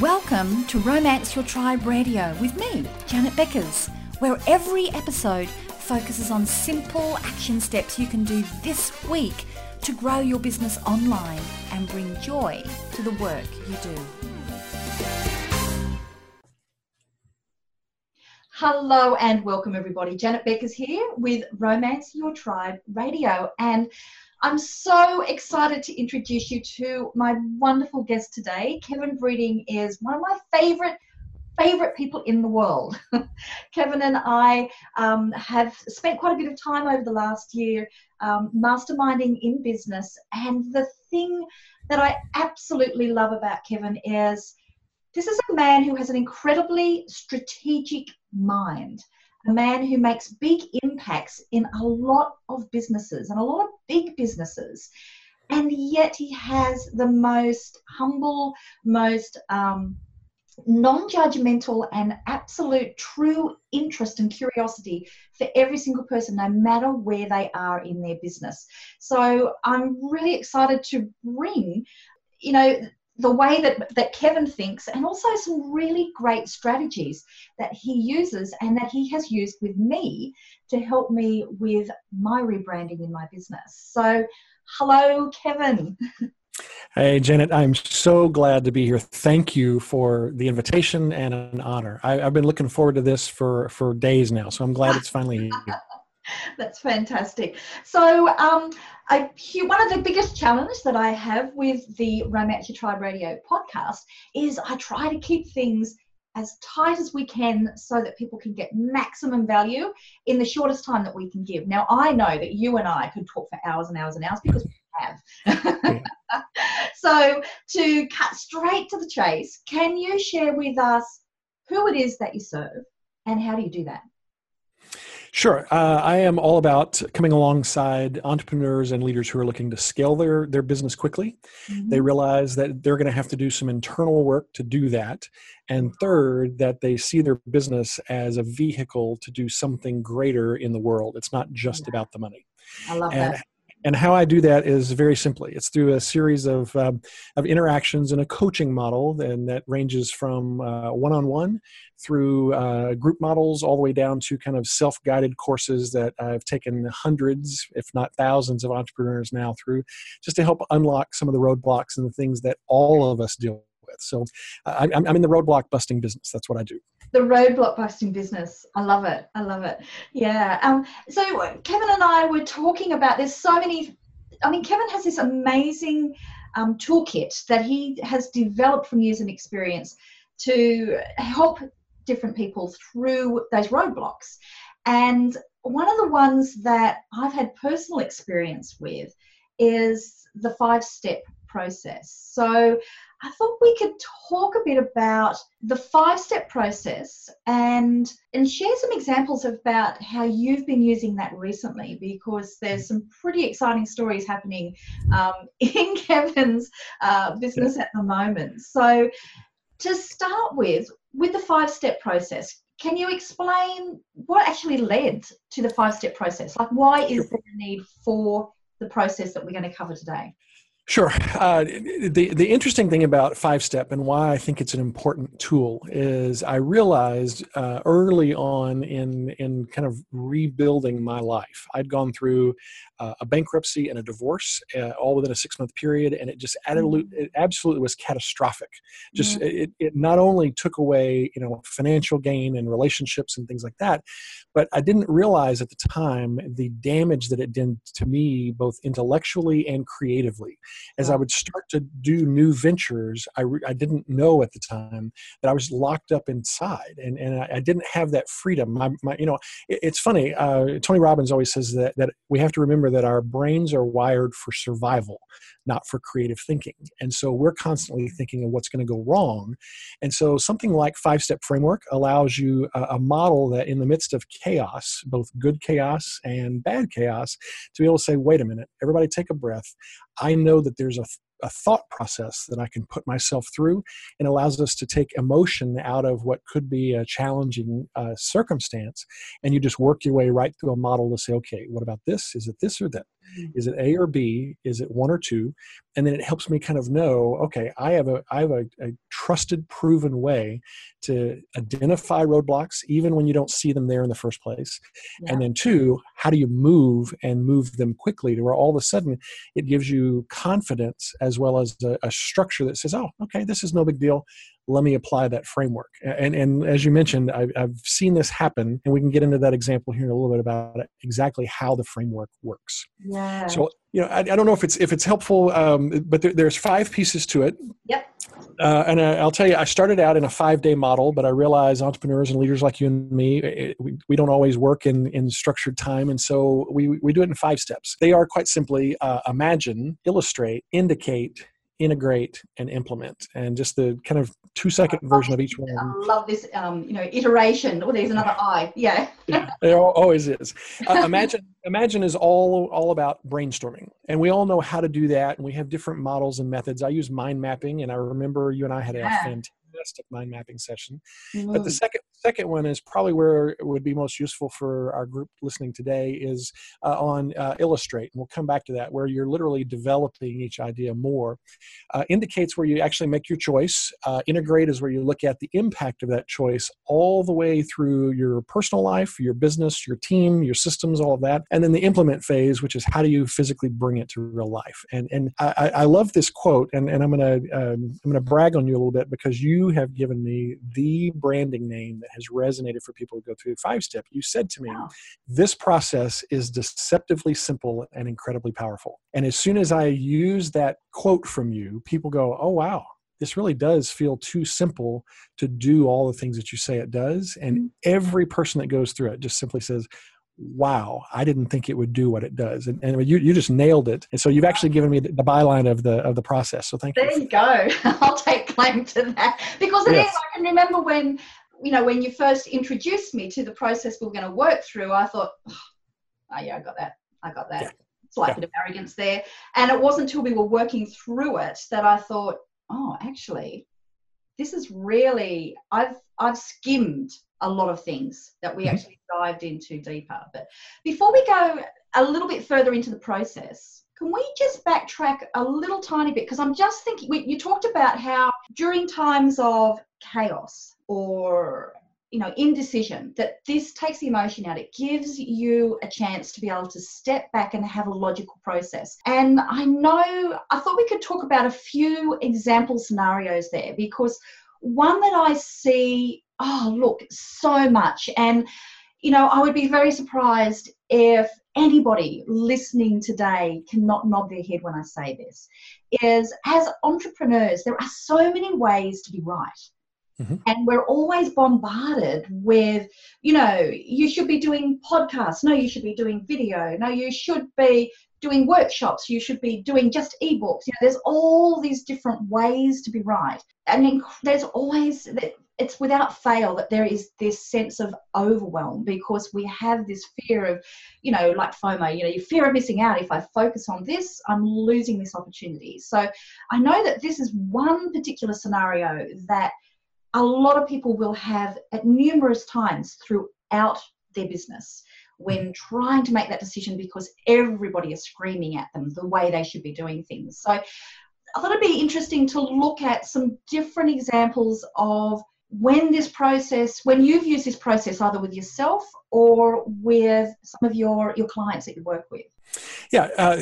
Welcome to Romance Your Tribe Radio with me, Janet Beckers, where every episode focuses on simple action steps you can do this week to grow your business online and bring joy to the work you do. Hello and welcome, everybody. Janet Beckers here with Romance Your Tribe Radio. And I'm so excited to introduce you to my wonderful guest today. Kevin Breeding is one of my favorite favorite people in the world. Kevin and I um, have spent quite a bit of time over the last year um, masterminding in business. And the thing that I absolutely love about Kevin is this is a man who has an incredibly strategic mind a man who makes big impacts in a lot of businesses and a lot of big businesses. And yet he has the most humble, most um, non judgmental, and absolute true interest and curiosity for every single person, no matter where they are in their business. So I'm really excited to bring, you know, the way that, that Kevin thinks, and also some really great strategies that he uses and that he has used with me to help me with my rebranding in my business. So, hello, Kevin. Hey, Janet, I'm so glad to be here. Thank you for the invitation and an honor. I, have been looking forward to this for, for days now, so I'm glad it's finally here. That's fantastic. So, um, I, one of the biggest challenges that I have with the Romance Tribe Radio podcast is I try to keep things as tight as we can so that people can get maximum value in the shortest time that we can give. Now, I know that you and I could talk for hours and hours and hours because we have. so, to cut straight to the chase, can you share with us who it is that you serve and how do you do that? Sure. Uh, I am all about coming alongside entrepreneurs and leaders who are looking to scale their, their business quickly. Mm-hmm. They realize that they're going to have to do some internal work to do that. And third, that they see their business as a vehicle to do something greater in the world. It's not just yeah. about the money. I love and, that. And how I do that is very simply it's through a series of, um, of interactions in a coaching model, and that ranges from one on one through uh, group models all the way down to kind of self guided courses that I've taken hundreds, if not thousands, of entrepreneurs now through just to help unlock some of the roadblocks and the things that all of us deal with. So I'm, I'm in the roadblock busting business. That's what I do the roadblock busting business. I love it. I love it. Yeah. Um, so Kevin and I were talking about there's so many. I mean, Kevin has this amazing um, toolkit that he has developed from years of experience to help different people through those roadblocks. And one of the ones that I've had personal experience with is the five step process. So I thought we could talk a bit about the five step process and and share some examples about how you've been using that recently because there's some pretty exciting stories happening um, in Kevin's uh, business at the moment. So to start with, with the five step process, can you explain what actually led to the five step process? Like, why is there a need for the process that we're going to cover today? Sure. Uh, the the interesting thing about Five Step and why I think it's an important tool is I realized uh, early on in in kind of rebuilding my life, I'd gone through uh, a bankruptcy and a divorce uh, all within a six month period, and it just absolutely, mm-hmm. it absolutely was catastrophic. Just mm-hmm. it, it not only took away you know financial gain and relationships and things like that, but I didn't realize at the time the damage that it did to me both intellectually and creatively as I would start to do new ventures, I, re- I didn't know at the time that I was locked up inside and, and I, I didn't have that freedom. My, my you know, it, it's funny. Uh, Tony Robbins always says that, that we have to remember that our brains are wired for survival, not for creative thinking. And so we're constantly thinking of what's going to go wrong. And so something like five step framework allows you a, a model that in the midst of chaos, both good chaos and bad chaos, to be able to say, wait a minute, everybody take a breath. I know that there's a, a thought process that I can put myself through and allows us to take emotion out of what could be a challenging uh, circumstance. And you just work your way right through a model to say, okay, what about this? Is it this or that? Is it a or b? Is it one or two? And then it helps me kind of know okay i have a i have a, a trusted proven way to identify roadblocks even when you don't see them there in the first place. Yeah. and then two how do you move and move them quickly to where all of a sudden it gives you confidence as well as a, a structure that says oh okay this is no big deal let me apply that framework and and as you mentioned I've, I've seen this happen and we can get into that example here in a little bit about exactly how the framework works yeah so you know i, I don't know if it's if it's helpful um, but there, there's five pieces to it yep uh, and I, will tell you, I started out in a five day model, but I realize entrepreneurs and leaders like you and me, it, we, we don't always work in, in structured time. And so we, we do it in five steps. They are quite simply uh, imagine, illustrate, indicate, integrate and implement. And just the kind of two second version of each one. I love this um, you know iteration. Oh there's another i yeah, yeah it always is. Uh, imagine imagine is all all about brainstorming. And we all know how to do that and we have different models and methods. I use mind mapping and i remember you and i had a fantastic fantastic mind mapping session. Mm-hmm. But the second second one is probably where it would be most useful for our group listening today is uh, on uh, Illustrate, and we'll come back to that, where you're literally developing each idea more. Uh, indicates where you actually make your choice. Uh, integrate is where you look at the impact of that choice all the way through your personal life, your business, your team, your systems, all of that, and then the implement phase, which is how do you physically bring it to real life. And and I, I love this quote, and, and I'm gonna um, I'm gonna brag on you a little bit because you have given me the branding name that has resonated for people who go through five step. You said to me, this process is deceptively simple and incredibly powerful. And as soon as I use that quote from you, people go, oh, wow, this really does feel too simple to do all the things that you say it does. And mm-hmm. every person that goes through it just simply says, wow, I didn't think it would do what it does. And, and you, you just nailed it. And so you've actually given me the, the byline of the of the process. So thank there you. There you go. I'll take claim to that because it yes. is. I can remember when you know when you first introduced me to the process we were going to work through. I thought, oh, oh yeah, I got that. I got that. Yeah. Slight yeah. bit of arrogance there. And it wasn't until we were working through it that I thought, oh, actually, this is really I've I've skimmed a lot of things that we mm-hmm. actually dived into deeper. But before we go a little bit further into the process, can we just backtrack a little tiny bit? Because I'm just thinking, we, you talked about how during times of chaos or you know indecision that this takes the emotion out it gives you a chance to be able to step back and have a logical process and i know i thought we could talk about a few example scenarios there because one that i see oh, look, so much. And, you know, I would be very surprised if anybody listening today cannot nod their head when I say this, is as entrepreneurs, there are so many ways to be right. Mm-hmm. And we're always bombarded with, you know, you should be doing podcasts. No, you should be doing video. No, you should be doing workshops. You should be doing just ebooks. You know, there's all these different ways to be right. And there's always it's without fail that there is this sense of overwhelm because we have this fear of, you know, like FOMO, you know, you fear of missing out. If I focus on this, I'm losing this opportunity. So I know that this is one particular scenario that a lot of people will have at numerous times throughout their business when trying to make that decision because everybody is screaming at them the way they should be doing things. So I thought it'd be interesting to look at some different examples of when this process, when you've used this process either with yourself or with some of your, your clients that you work with? Yeah, uh,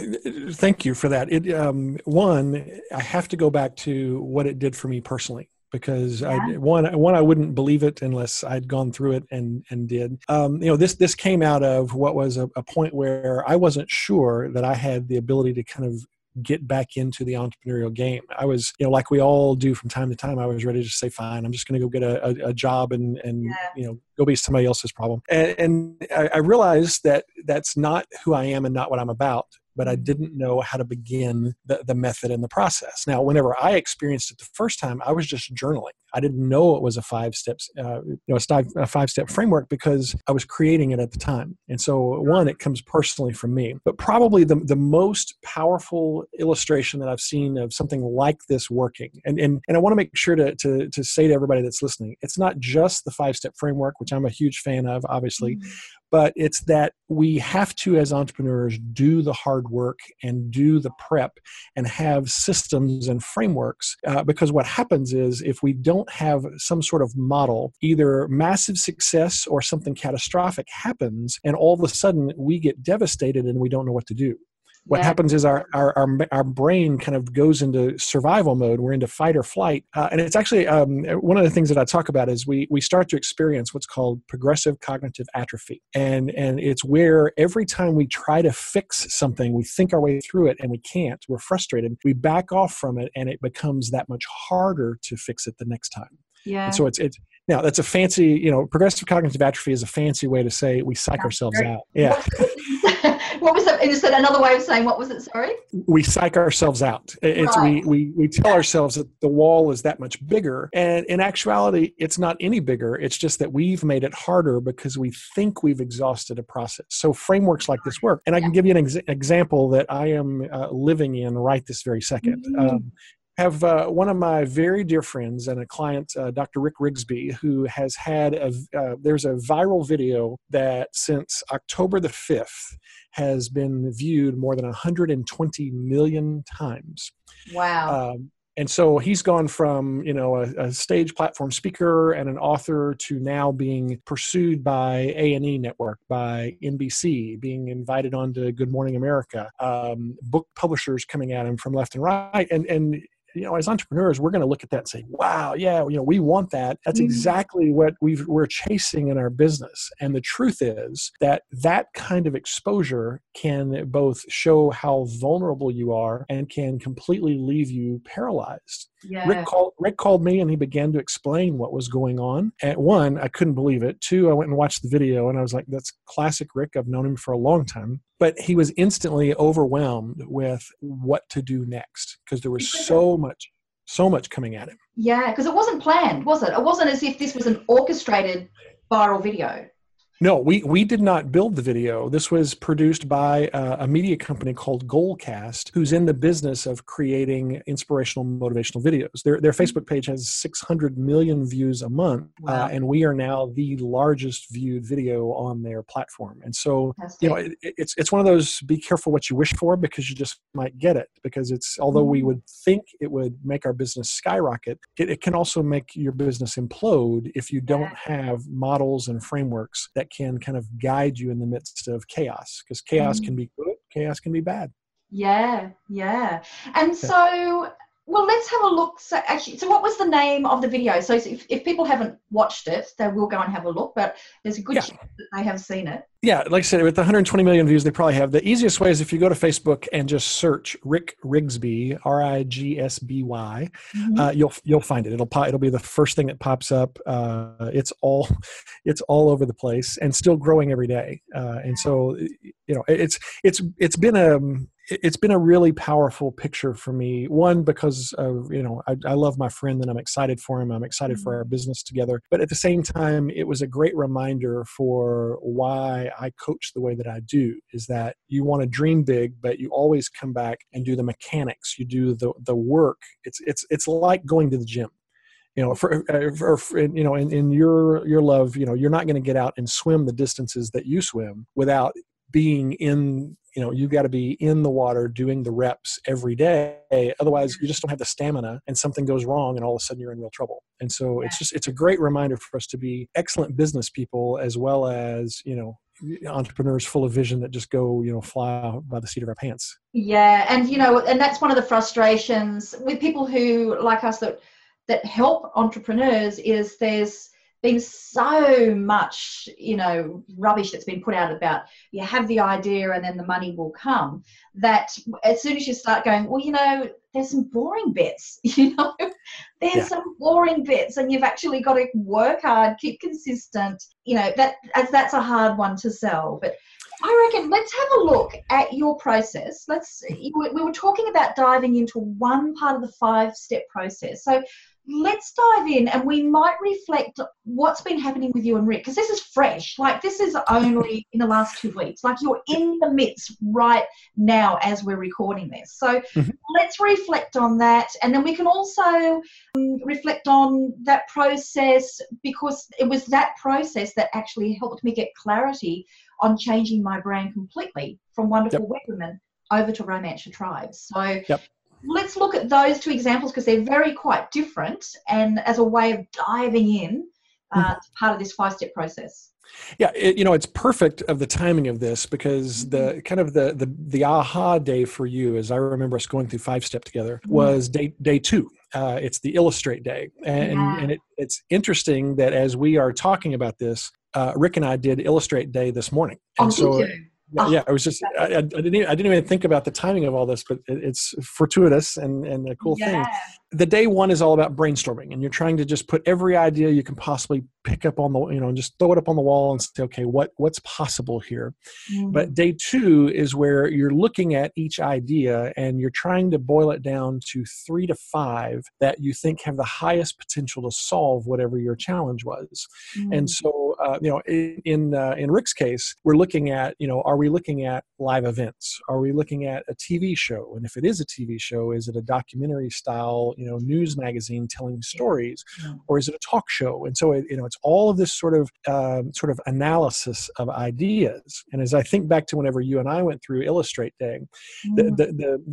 thank you for that. It um, one, I have to go back to what it did for me personally because yeah. I one one I wouldn't believe it unless I'd gone through it and and did. Um, you know, this this came out of what was a, a point where I wasn't sure that I had the ability to kind of get back into the entrepreneurial game. I was, you know, like we all do from time to time, I was ready to say, fine, I'm just going to go get a, a, a, job and, and yeah. you know, go be somebody else's problem. And, and I, I realized that that's not who I am and not what I'm about but I didn't know how to begin the, the method and the process. Now, whenever I experienced it the first time, I was just journaling. I didn't know it was a five steps, uh, you know, a five, step framework because I was creating it at the time. And so, one, it comes personally from me. But probably the, the most powerful illustration that I've seen of something like this working, and, and, and I want to make sure to, to, to say to everybody that's listening, it's not just the five step framework, which I'm a huge fan of, obviously, mm-hmm but it's that we have to as entrepreneurs do the hard work and do the prep and have systems and frameworks uh, because what happens is if we don't have some sort of model either massive success or something catastrophic happens and all of a sudden we get devastated and we don't know what to do what yeah. happens is our, our, our our brain kind of goes into survival mode. We're into fight or flight. Uh, and it's actually um, one of the things that i talk about is we we start to experience what's called progressive cognitive atrophy. And and it's where every time we try to fix something we think our way through it and we can't we're frustrated we back off from it and it becomes that much harder to fix it the next time. Yeah. and so it's it's now that's a fancy you know progressive cognitive atrophy is a fancy way to say we psych that's ourselves great. out. Yeah that another way of saying what was it? Sorry. We psych ourselves out. It's right. we, we we tell ourselves that the wall is that much bigger, and in actuality, it's not any bigger. It's just that we've made it harder because we think we've exhausted a process. So frameworks like this work, and I can give you an ex- example that I am uh, living in right this very 2nd mm-hmm. um, have uh, one of my very dear friends and a client, uh, Dr. Rick Rigsby, who has had a, uh, there's a viral video that since October the 5th has been viewed more than 120 million times. Wow. Um, and so he's gone from you know a, a, stage platform speaker and an author to now being pursued by a&e network by nbc being invited on to good morning america um, book publishers coming at him from left and right and and you know, as entrepreneurs, we're going to look at that and say, wow, yeah, you know, we want that. That's mm-hmm. exactly what we are chasing in our business. And the truth is that that kind of exposure can both show how vulnerable you are and can completely leave you paralyzed. Yeah. Rick called Rick called me and he began to explain what was going on. At one, I couldn't believe it. Two, I went and watched the video and I was like, that's classic Rick. I've known him for a long time but he was instantly overwhelmed with what to do next because there was so much so much coming at him yeah because it wasn't planned was it it wasn't as if this was an orchestrated viral video no, we, we did not build the video. This was produced by uh, a media company called Goalcast, who's in the business of creating inspirational, motivational videos. Their, their Facebook page has 600 million views a month, uh, wow. uh, and we are now the largest viewed video on their platform. And so, you know, it, it's it's one of those be careful what you wish for because you just might get it. Because it's although mm-hmm. we would think it would make our business skyrocket, it, it can also make your business implode if you don't have models and frameworks that can kind of guide you in the midst of chaos because chaos mm. can be good chaos can be bad. Yeah yeah. And so well let's have a look. So actually so what was the name of the video? So if, if people haven't watched it they will go and have a look but there's a good yeah. chance that they have seen it. Yeah like i said with 120 million views they probably have. The easiest way is if you go to facebook and just search rick rigsby r-i-g-s-b-y mm-hmm. uh, you'll you'll find it. It'll pop it'll be the first thing that pops up uh, it's all it's all over the place and still growing every day. Uh, and so you know it's it's it's been a it's been a really powerful picture for me. One because of you know I, I love my friend and I'm excited for him. I'm excited mm-hmm. for our business together. But at the same time, it was a great reminder for why I coach the way that I do. Is that you want to dream big, but you always come back and do the mechanics. You do the the work. It's it's it's like going to the gym you know for, uh, for, for, you know in, in your your love you know you're not going to get out and swim the distances that you swim without being in you know you got to be in the water doing the reps every day otherwise you just don't have the stamina and something goes wrong and all of a sudden you're in real trouble. And so it's just it's a great reminder for us to be excellent business people as well as you know entrepreneurs full of vision that just go you know fly by the seat of our pants. Yeah and you know and that's one of the frustrations with people who like us that that help entrepreneurs is there's been so much, you know, rubbish that's been put out about you have the idea and then the money will come. That as soon as you start going, well, you know, there's some boring bits, you know, there's yeah. some boring bits, and you've actually got to work hard, keep consistent. You know, that as that's a hard one to sell, but. I reckon let's have a look at your process. Let's we were talking about diving into one part of the five step process. So let's dive in and we might reflect what's been happening with you and Rick because this is fresh. Like this is only in the last two weeks. Like you're in the midst right now as we're recording this. So mm-hmm. let's reflect on that, and then we can also um, reflect on that process because it was that process that actually helped me get clarity on changing my brand completely from Wonderful yep. Women over to Romance Your Tribes. So yep let's look at those two examples because they're very quite different and as a way of diving in uh, mm-hmm. part of this five step process yeah it, you know it's perfect of the timing of this because the mm-hmm. kind of the the the aha day for you as i remember us going through five step together mm-hmm. was day day two uh, it's the illustrate day and, yeah. and it, it's interesting that as we are talking about this uh, rick and i did illustrate day this morning and oh, so yeah, oh, yeah, it was just I, I, didn't even, I didn't even think about the timing of all this, but it, it's fortuitous and and a cool yeah. thing the day one is all about brainstorming and you're trying to just put every idea you can possibly pick up on the you know and just throw it up on the wall and say okay what what's possible here mm-hmm. but day two is where you're looking at each idea and you're trying to boil it down to three to five that you think have the highest potential to solve whatever your challenge was mm-hmm. and so uh, you know in in, uh, in rick's case we're looking at you know are we looking at live events are we looking at a tv show and if it is a tv show is it a documentary style you know news magazine telling stories or is it a talk show? And so it, you know it's all of this sort of um, sort of analysis of ideas. And as i think back to whenever you and i went through illustrate day mm. the, the,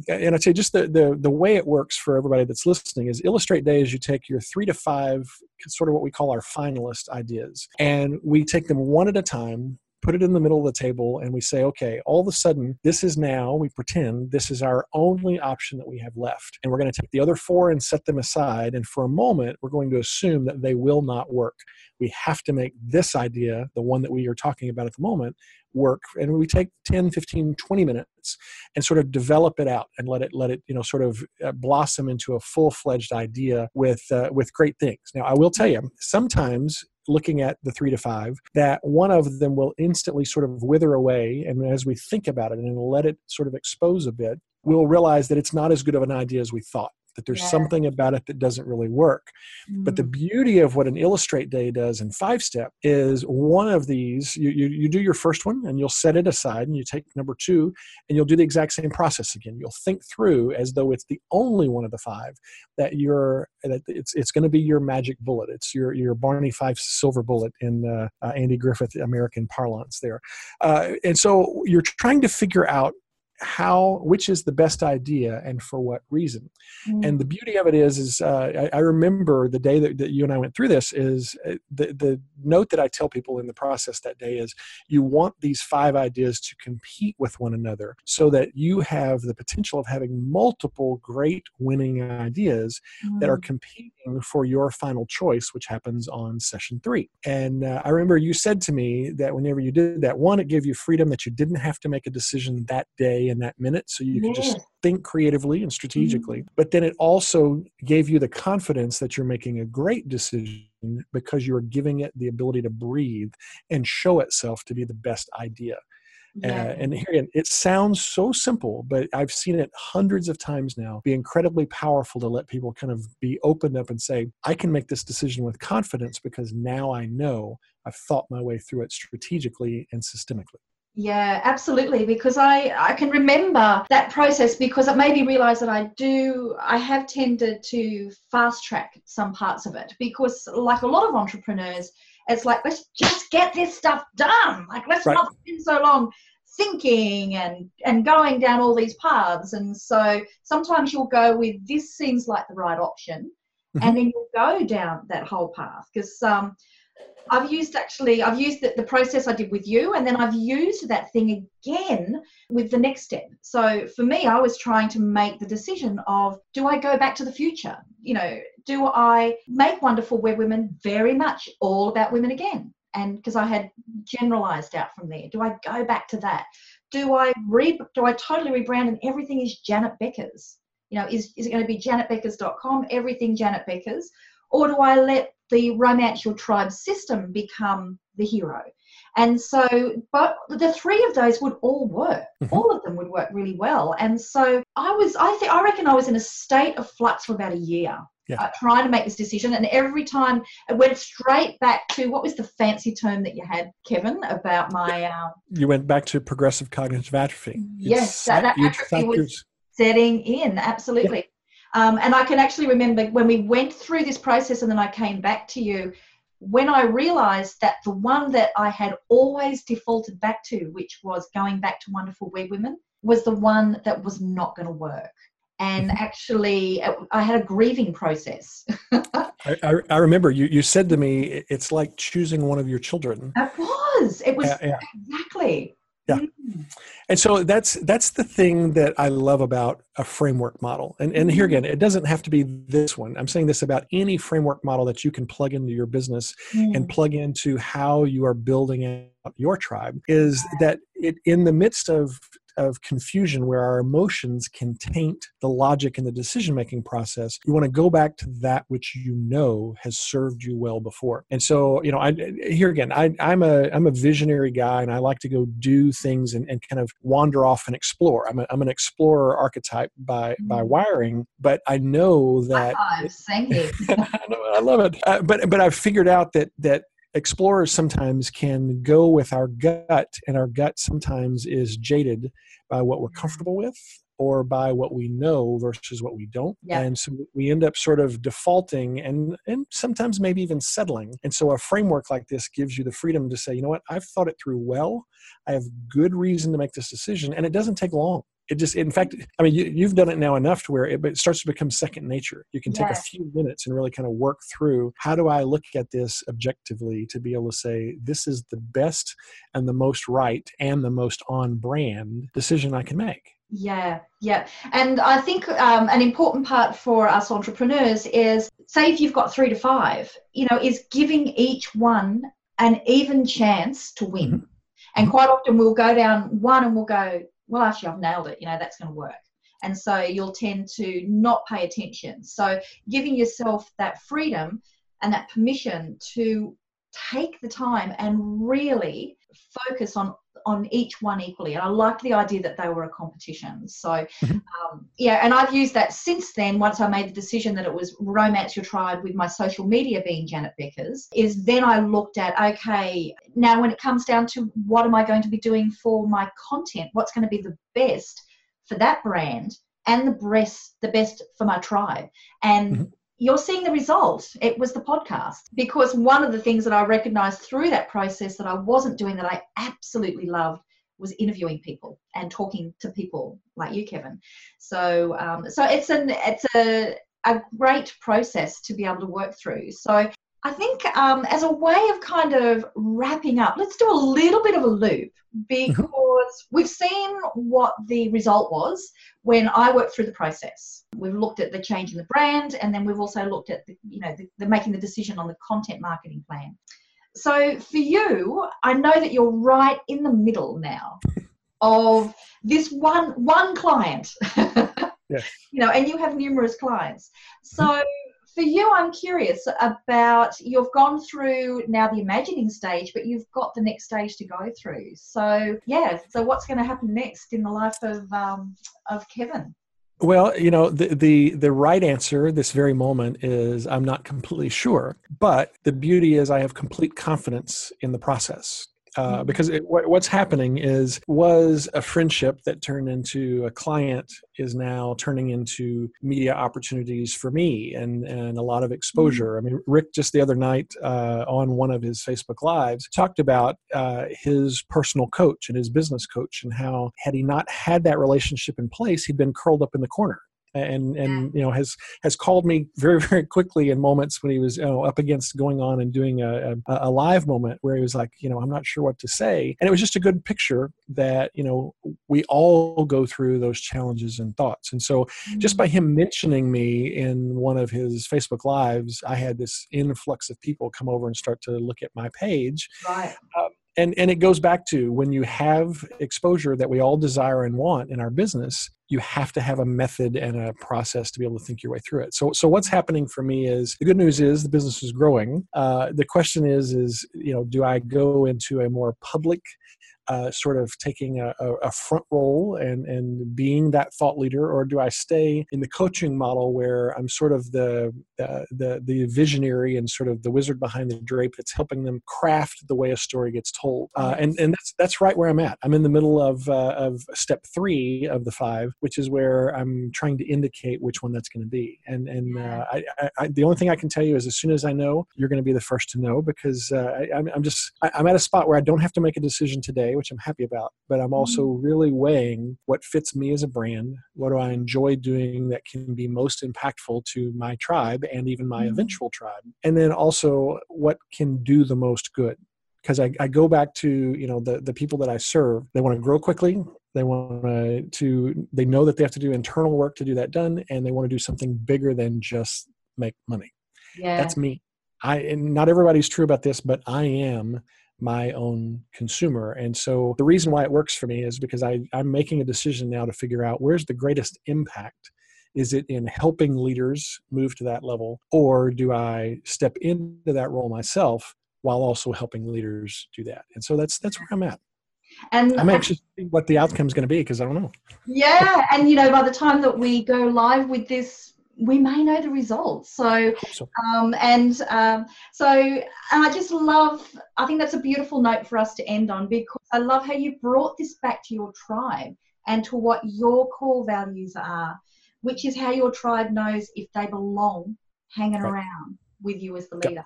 the, and i'd say just the, the the way it works for everybody that's listening is illustrate day is you take your three to five sort of what we call our finalist ideas and we take them one at a time put it in the middle of the table and we say, okay, all of a sudden, this is now, we pretend this is our only option that we have left. And we're going to take the other four and set them aside. And for a moment, we're going to assume that they will not work. We have to make this idea, the one that we are talking about at the moment, work and we take 10 15 20 minutes and sort of develop it out and let it let it you know sort of uh, blossom into a full-fledged idea with uh, with great things now i will tell you sometimes looking at the three to five, that one of them will instantly sort of wither away. And as we think about it and let it sort of expose a bit, we'll realize that it's not as good of an idea as we thought that there's yeah. something about it that doesn't really work. Mm. But the mm. beauty of what an Illustrate Day does in five step is one of these, you, you, you do your first one and you'll set it aside and you take number two and you'll do the exact same process again. You'll think through as though it's the only one of the five that you're, that it's, it's going to be your magic bullet. It's your, your Barney Fife silver bullet in uh, uh, Andy Griffith American parlance there. Uh, and so you're trying to figure out how which is the best idea and for what reason mm. and the beauty of it is is uh, I, I, remember the day that, that, you and i went through this is uh, the, the note that i tell people in the process that day is you want these five ideas to compete with one another so that you have the potential of having multiple great winning ideas mm. that are mm. competing for your final choice which happens on session three and uh, i remember you said to me that whenever you did that one it gave you freedom that you didn't have to make a decision that day in that minute so you can just think creatively and strategically mm-hmm. but then it also gave you the confidence that you're making a great decision because you're giving it the ability to breathe and show itself to be the best idea yeah. Uh, and here again, it sounds so simple, but I've seen it hundreds of times now be incredibly powerful to let people kind of be opened up and say, I can make this decision with confidence because now I know I've thought my way through it strategically and systemically. Yeah, absolutely. Because I, I can remember that process because it made me realize that I do, I have tended to fast track some parts of it because, like a lot of entrepreneurs, it's like, let's just get this stuff done. Like, let's right. not spend so long thinking and and going down all these paths and so sometimes you'll go with this seems like the right option mm-hmm. and then you'll go down that whole path because um, I've used actually, I've used the, the process I did with you, and then I've used that thing again with the next step. So for me, I was trying to make the decision of do I go back to the future? You know, do I make Wonderful Web Women very much all about women again? And because I had generalized out from there, do I go back to that? Do I re do I totally rebrand and everything is Janet Beckers? You know, is, is it going to be janetbeckers.com, everything Janet Beckers? Or do I let the Romance Your Tribe system become the hero? And so, but the three of those would all work. Mm-hmm. All of them would work really well. And so I was, I think, I reckon I was in a state of flux for about a year. Yeah. Uh, trying to make this decision, and every time it went straight back to what was the fancy term that you had, Kevin, about my. Uh, You went back to progressive cognitive atrophy. Yes, that- that atrophy was- setting in absolutely um, and i can actually remember when we went through this process and then i came back to you when i realized that the one that i had always defaulted back to which was going back to wonderful web women was the one that was not going to work and Mhm. actually i had a grieving process I, I, I remember you, you said to me, it's like choosing one of your children. it was it was Yeah, yeah. exactly Yeah. Mm. And so that's that's the thing that I love about a framework model. And and here Mhm. again, it doesn't have to be this one. I'm saying this about any framework model that you can plug into your business and Mm. plug into how you are building out your tribe is that it in the midst of of confusion where our emotions can taint the logic and the decision making process you want to go back to that which you know has served you well before and so you know i here again I, i'm a i'm a visionary guy and i like to go do things and, and kind of wander off and explore i'm, a, I'm an explorer archetype by by Mhm. wiring but i know that same here I, know, I love it. Uh, but but I've figured out that that explorers sometimes can go with our gut, and our gut sometimes is jaded by what we're mm-hmm. comfortable with or by what we know versus what we don't. Yeah. And so we end up sort of defaulting and and sometimes maybe even settling. And so a framework like this gives you the freedom to say, you know what, I've thought it through well. I have good reason to make this decision, and it doesn't take long it just in fact i mean you, you've done it now enough to where it, it starts to become second nature you can take a few minutes and really kind of work through how do i look at this objectively to be able to say this is the best and the most right and the most on brand decision i can make Yeah, yeah. And I think um, an important part for us entrepreneurs is say if you've got three to five, you know, is giving each one an even chance to win. And quite often we'll go down one and we'll go, well, actually, I've nailed it. You know, that's going to work. And so you'll tend to not pay attention. So giving yourself that freedom and that permission to take the time and really focus on on each one equally. And I like the idea that they were a competition. So um, yeah, and I've used that since then. Once I made the decision that it was romance your tribe with my social media being Janet Beckers, is then I looked at okay, now when it comes down to what am I going to be doing for my content, what's going to be the best for that brand and the best the best for my tribe and Mhm. You're seeing the result. It was the podcast. Because one of the things that i recognized through that process that i wasn't doing that i absolutely loved was interviewing people and talking to people like you kevin. So um, so it's an it's a a great process to be able to work through. So I think um, as a way of kind of wrapping up, let's do a little bit of a loop because we've seen what the result was when I worked through the process. We've looked at the change in the brand, and then we've also looked at the, you know the, the making the decision on the content marketing plan. So for you, I know that you're right in the middle now of this one one client. Yes. You know, and you have numerous clients. So for you, I'm curious about you've gone through now the imagining stage, but you've got the next stage to go through. So yeah, so what's going to happen next in the life of um, of Kevin? Well, you know, the, the the right answer this very moment is I'm not completely sure, but the beauty is I have complete confidence in the process. Uh, Mhm. because it, what, what's happening is was a friendship that turned into a client is now turning into media opportunities for me and and a lot of exposure. I mean, Rick just the other night uh, on one of his Facebook lives talked about uh, his personal coach and his business coach and how had he not had that relationship in place, he'd been curled up in the corner and and you know has has called me very very quickly in moments when he was you know, up against going on and doing a, a, a live moment where he was like you know i'm not sure what to say. And it was just a good picture that you know we all go through those challenges and thoughts. And so just mm-hmm. by him mentioning me in one of his facebook lives i had this influx of people come over and start to look at my page. Right, um, and and it goes back to when you have exposure that we all desire and want in our business you have to have a method and a process to be able to think your way through it. So so what's happening for me is the good news is the business is growing. Uh, the question is is you know do i go into a more public uh, sort of taking a, a, front role and, and being that thought leader, or do I stay in the coaching model where I'm sort of the, uh, the, the visionary and sort of the wizard behind the drape that's helping them craft the way a story gets told? Uh, and, and that's, that's right where I'm at. I'm in the middle of, uh, of step three of the five, which is where I'm trying to indicate which one that's going to be. And, and uh, I, I, the only thing I can tell you is as soon as I know, you're going to be the first to know because uh, I, am just, I, I'm at a spot where I don't have to make a decision today, which I'm happy about, but I'm also mm-hmm. really weighing what fits me as a brand. What do I enjoy doing that can be most impactful to my tribe and even my mm-hmm. eventual tribe? And then also what can do the most good because I, I, go back to you know the the people that I serve. They want to grow quickly. They want to they know that they have to do internal work to do that done, and they want to do something bigger than just make money. Yeah. That's me. I and not everybody's true about this, but I am my own consumer. And so the reason why it works for me is because I, I'm making a decision now to figure out where's the greatest impact. Is it in helping leaders move to that level, or do I step into that role myself while also helping leaders do that? And so that's that's where I'm at. And I'm anxious to see what the outcome is going to be because I don't know. Yeah, and you know, by the time that we go live with this we may know the results. So, um, and um, so I just love, I think that's a beautiful note for us to end on because I love how you brought this back to your tribe and to what your core values are, which is how your tribe knows if they belong hanging right. around with you as the leader. Yep.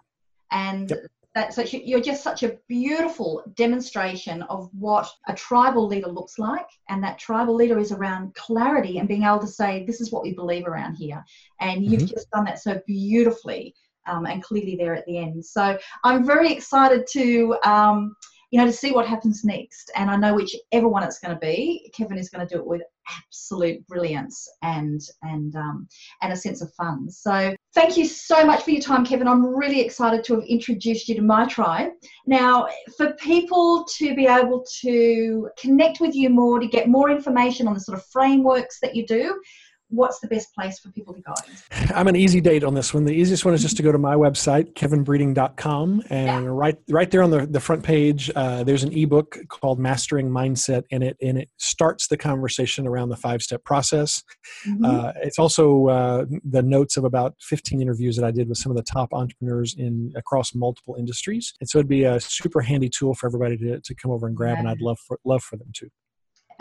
And yep that so you're just such a beautiful demonstration of what a tribal leader looks like and that tribal leader is around clarity and being able to say this is what we believe around here and you've mm-hmm. just done that so beautifully um, and clearly there at the end so i'm very excited to um, you know, to see what happens next. And I know whichever one it's going to be, Kevin is going to do it with absolute brilliance and and um, and a sense of fun. So thank you so much for your time, Kevin. I'm really excited to have introduced you to my tribe. Now, for people to be able to connect with you more, to get more information on the sort of frameworks that you do, what's the best place for people to go? I'm an easy date on this one. The easiest one is just to go to my website, kevinbreeding.com. And yeah. right right there on the, the front page, uh, there's an ebook called Mastering Mindset in it, and it starts the conversation around the five step process. Mm-hmm. Uh, it's also uh, the notes of about 15 interviews that I did with some of the top entrepreneurs in across multiple industries. And so it'd be a super handy tool for everybody to, to come over and grab, yeah. and I'd love for, love for them to.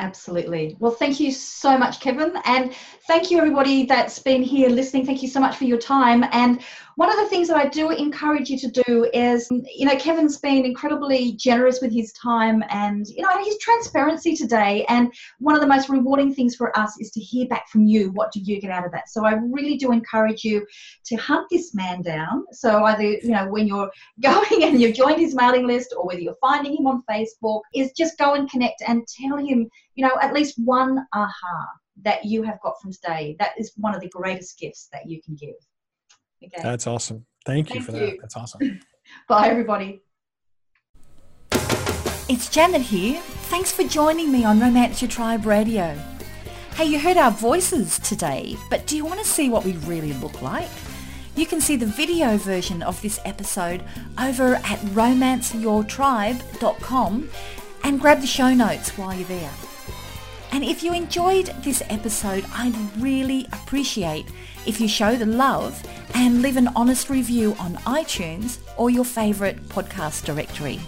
Absolutely. Well, thank you so much, Kevin. And thank you, everybody that's been here listening. Thank you so much for your time. And one of the things that I do encourage you to do is, you know, Kevin's been incredibly generous with his time and, you know, his transparency today. And one of the most rewarding things for us is to hear back from you. What do you get out of that? So I really do encourage you to hunt this man down. So either, you know, when you're going and you've joined his mailing list or whether you're finding him on Facebook, is just go and connect and tell him, you know, at least one aha that you have got from today. That is one of the greatest gifts that you can give. Okay. That's awesome. Thank you Thank for you. that. That's awesome. Bye, everybody. It's Janet here. Thanks for joining me on Romance Your Tribe Radio. Hey, you heard our voices today, but do you want to see what we really look like? You can see the video version of this episode over at romanceyourtribe.com and grab the show notes while you're there. And if you enjoyed this episode, I'd really appreciate if you show the love and leave an honest review on iTunes or your favourite podcast directory.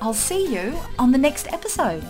I'll see you on the next episode.